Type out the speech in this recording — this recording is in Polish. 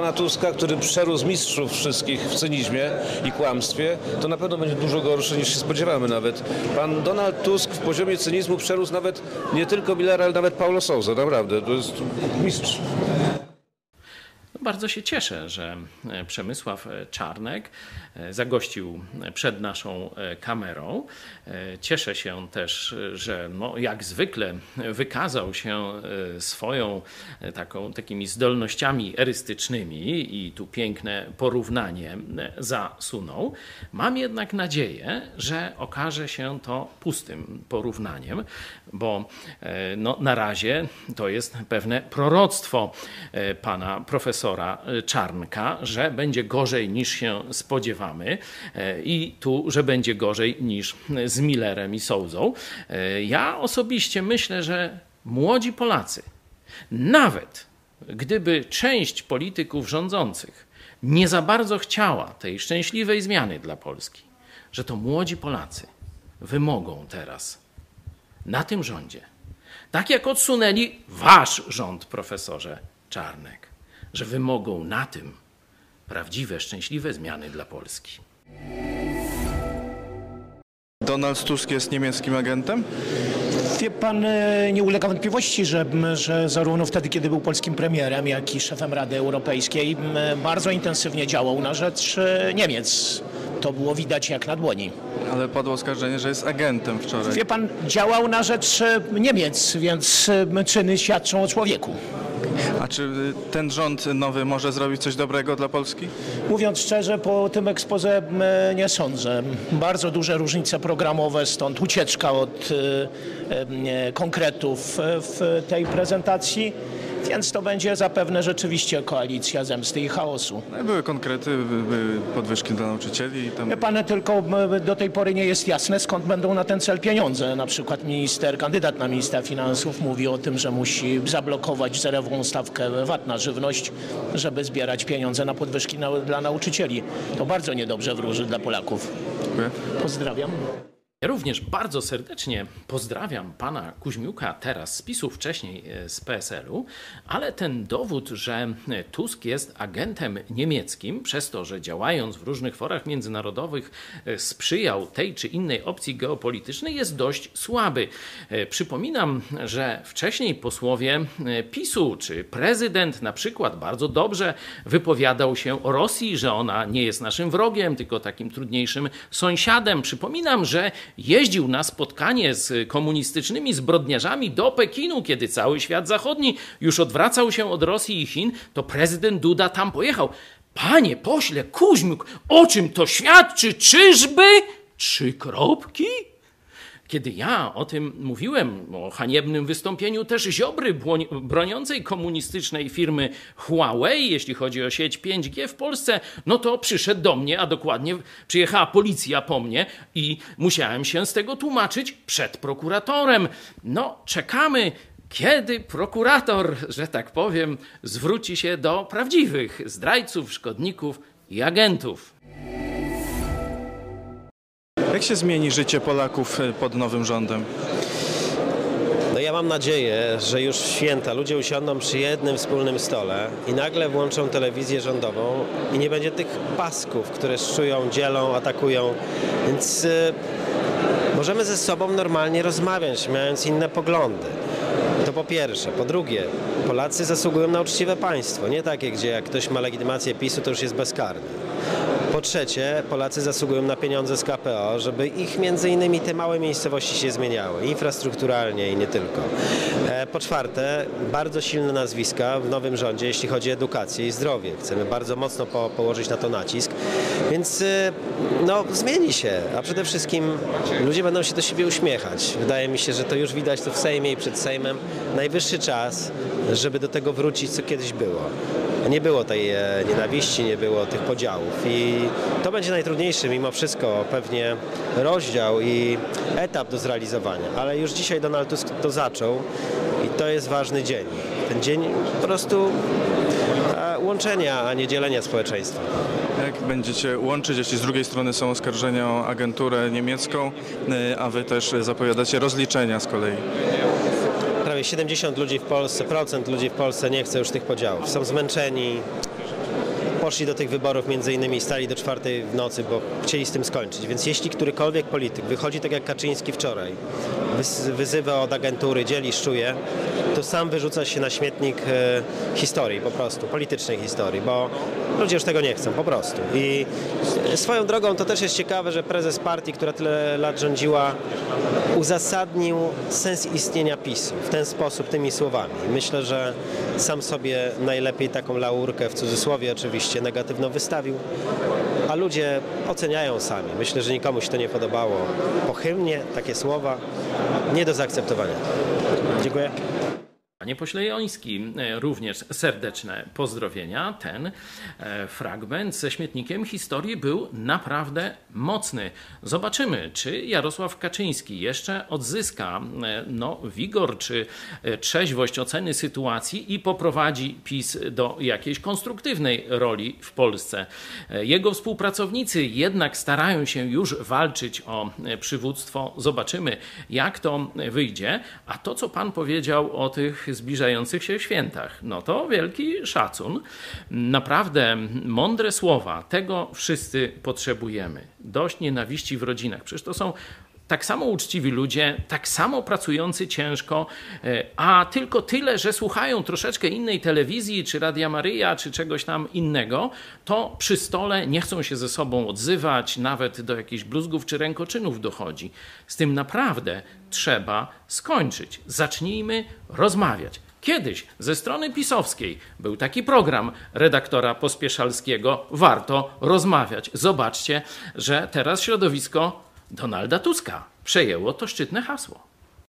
pana Tuska, który przerósł mistrzów wszystkich w cynizmie i kłamstwie, to na pewno będzie dużo gorszy niż się spodziewamy nawet. Pan Donald Tusk w poziomie cynizmu przerósł nawet nie tylko Millera, ale nawet Paulo Sousa, naprawdę. To jest mistrz. Bardzo się cieszę, że Przemysław Czarnek zagościł przed naszą kamerą. Cieszę się też, że no, jak zwykle wykazał się swoją taką, takimi zdolnościami erystycznymi i tu piękne porównanie zasunął. Mam jednak nadzieję, że okaże się to pustym porównaniem, bo no, na razie to jest pewne proroctwo pana profesora Czarnka, że będzie gorzej niż się spodziewamy i tu, że będzie gorzej niż z Millerem i Souzą. Ja osobiście myślę, że młodzi Polacy, nawet gdyby część polityków rządzących nie za bardzo chciała tej szczęśliwej zmiany dla Polski, że to młodzi Polacy wymogą teraz na tym rządzie, tak jak odsunęli wasz rząd, profesorze Czarnek, że wymogą na tym prawdziwe, szczęśliwe zmiany dla Polski. Donald Tusk jest niemieckim agentem? Wie pan, e, nie ulega wątpliwości, że, że zarówno wtedy, kiedy był polskim premierem, jak i szefem Rady Europejskiej, bardzo intensywnie działał na rzecz e, Niemiec. To było widać jak na dłoni. Ale padło oskarżenie, że jest agentem wczoraj. Wie pan, działał na rzecz e, Niemiec, więc czyny świadczą o człowieku. A czy y, ten rząd nowy może zrobić coś dobrego dla Polski? Mówiąc szczerze, po tym ekspoze nie sądzę. Bardzo duże różnice programowe, stąd ucieczka od e, e, konkretów w tej prezentacji. Więc to będzie zapewne rzeczywiście koalicja zemsty i chaosu. No, były konkrety, by- były podwyżki dla nauczycieli i tam... Wie pan, tylko do tej pory nie jest jasne, skąd będą na ten cel pieniądze. Na przykład minister, kandydat na ministra finansów mówi o tym, że musi zablokować zerową stawkę VAT na żywność, żeby zbierać pieniądze na podwyżki na, dla nauczycieli. To bardzo niedobrze wróży dla Polaków. Dziękuję. Pozdrawiam. Ja również bardzo serdecznie pozdrawiam pana Kuźmiuka, teraz z PiSu, wcześniej e, z PSL-u, ale ten dowód, że Tusk jest agentem niemieckim, przez to, że działając w różnych forach międzynarodowych e, sprzyjał tej czy innej opcji geopolitycznej, jest dość słaby. E, Przypominam, że wcześniej posłowie e, PiSu czy prezydent na przykład bardzo dobrze wypowiadał się o Rosji, że ona nie jest naszym wrogiem, tylko takim trudniejszym sąsiadem. Przypominam, że jeździł na spotkanie z komunistycznymi zbrodniarzami do Pekinu, kiedy cały świat zachodni już odwracał się od Rosji i Chin, to prezydent Duda tam pojechał. Panie pośle Kuźmiuk, o czym to świadczy? Czyżby? Trzy kropki? Kiedy ja o tym mówiłem, o haniebnym wystąpieniu też Ziobry broniącej komunistycznej firmy Huawei, jeśli chodzi o sieć 5G w Polsce, no to przyszedł do mnie, a dokładnie przyjechała policja po mnie i musiałem się z tego tłumaczyć przed prokuratorem. No, czekamy, kiedy prokurator, że tak powiem, zwróci się do prawdziwych zdrajców, szkodników i agentów. Jak się zmieni życie Polaków y, pod nowym rządem? No ja mam nadzieję, że już w święta ludzie usiądą przy jednym wspólnym stole i nagle włączą telewizję rządową i nie będzie tych pasków, które szczują, dzielą, atakują. Więc y, możemy ze sobą normalnie rozmawiać, mając inne poglądy. To po pierwsze. Po drugie, Polacy zasługują na uczciwe państwo. Nie takie, gdzie jak ktoś ma legitymację PiSu, to już jest bezkarny. Po trzecie, Polacy zasługują na pieniądze z KPO, żeby ich między innymi te małe miejscowości się zmieniały, infrastrukturalnie i nie tylko. E, Po czwarte, bardzo silne nazwiska w nowym rządzie, jeśli chodzi o edukację i zdrowie. Chcemy bardzo mocno po, położyć na to nacisk, więc y, no, zmieni się, a przede wszystkim ludzie będą się do siebie uśmiechać. Wydaje mi się, że to już widać tu w Sejmie i przed Sejmem. Najwyższy czas, żeby do tego wrócić, co kiedyś było. Nie było tej e, nienawiści, nie było tych podziałów i to będzie najtrudniejszy mimo wszystko pewnie rozdział i etap do zrealizowania, ale już dzisiaj Donald Tusk to zaczął i to jest ważny dzień. Ten dzień po prostu e, łączenia, a nie dzielenia społeczeństwa. Jak będziecie łączyć, jeśli z drugiej strony są oskarżenia o agenturę niemiecką, y, a wy też zapowiadacie rozliczenia z kolei? Prawie 70 ludzi w Polsce, procent ludzi w Polsce nie chce już tych podziałów. Są zmęczeni, poszli do tych wyborów, między innymi stali do czwartej w nocy, bo chcieli z tym skończyć. Więc jeśli którykolwiek polityk wychodzi tak jak Kaczyński wczoraj, wyzywa od agentury, dzieli, szczuje, to sam wyrzuca się na śmietnik e, historii po prostu, politycznej historii, bo ludzie już tego nie chcą, po prostu. I swoją drogą to też jest ciekawe, że prezes partii, która tyle lat rządziła, uzasadnił sens istnienia PiSu w ten sposób, tymi słowami. Myślę, że sam sobie najlepiej taką laurkę, w cudzysłowie oczywiście, negatywną wystawił, a ludzie oceniają sami. Myślę, że nikomu się to nie podobało. Pochylnie takie słowa, nie do zaakceptowania. Dziękuję. Panie pośle Joński, e, również serdeczne pozdrowienia. Ten e, fragment ze śmietnikiem historii był naprawdę mocny. Zobaczymy, czy Jarosław Kaczyński jeszcze odzyska e, no, wigor czy trzeźwość oceny sytuacji i poprowadzi PiS do jakiejś konstruktywnej roli w Polsce. Jego współpracownicy jednak starają się już walczyć o przywództwo. Zobaczymy, jak to wyjdzie. A to, co pan powiedział o tych zbliżających się świętach, no to wielki szacun. Naprawdę mądre słowa. Tego wszyscy potrzebujemy. Dość nienawiści w rodzinach. Przecież to są tak samo uczciwi ludzie, tak samo pracujący ciężko, e, a tylko tyle, że słuchają troszeczkę innej telewizji, czy Radia Maryja, czy czegoś tam innego, to przy stole nie chcą się ze sobą odzywać, nawet do jakichś bluzgów czy rękoczynów dochodzi. Z tym naprawdę trzeba skończyć. Zacznijmy rozmawiać. Kiedyś ze strony pisowskiej był taki program redaktora Pospieszalskiego. Warto rozmawiać. Zobaczcie, że teraz środowisko Donalda Tuska przejęło to szczytne hasło.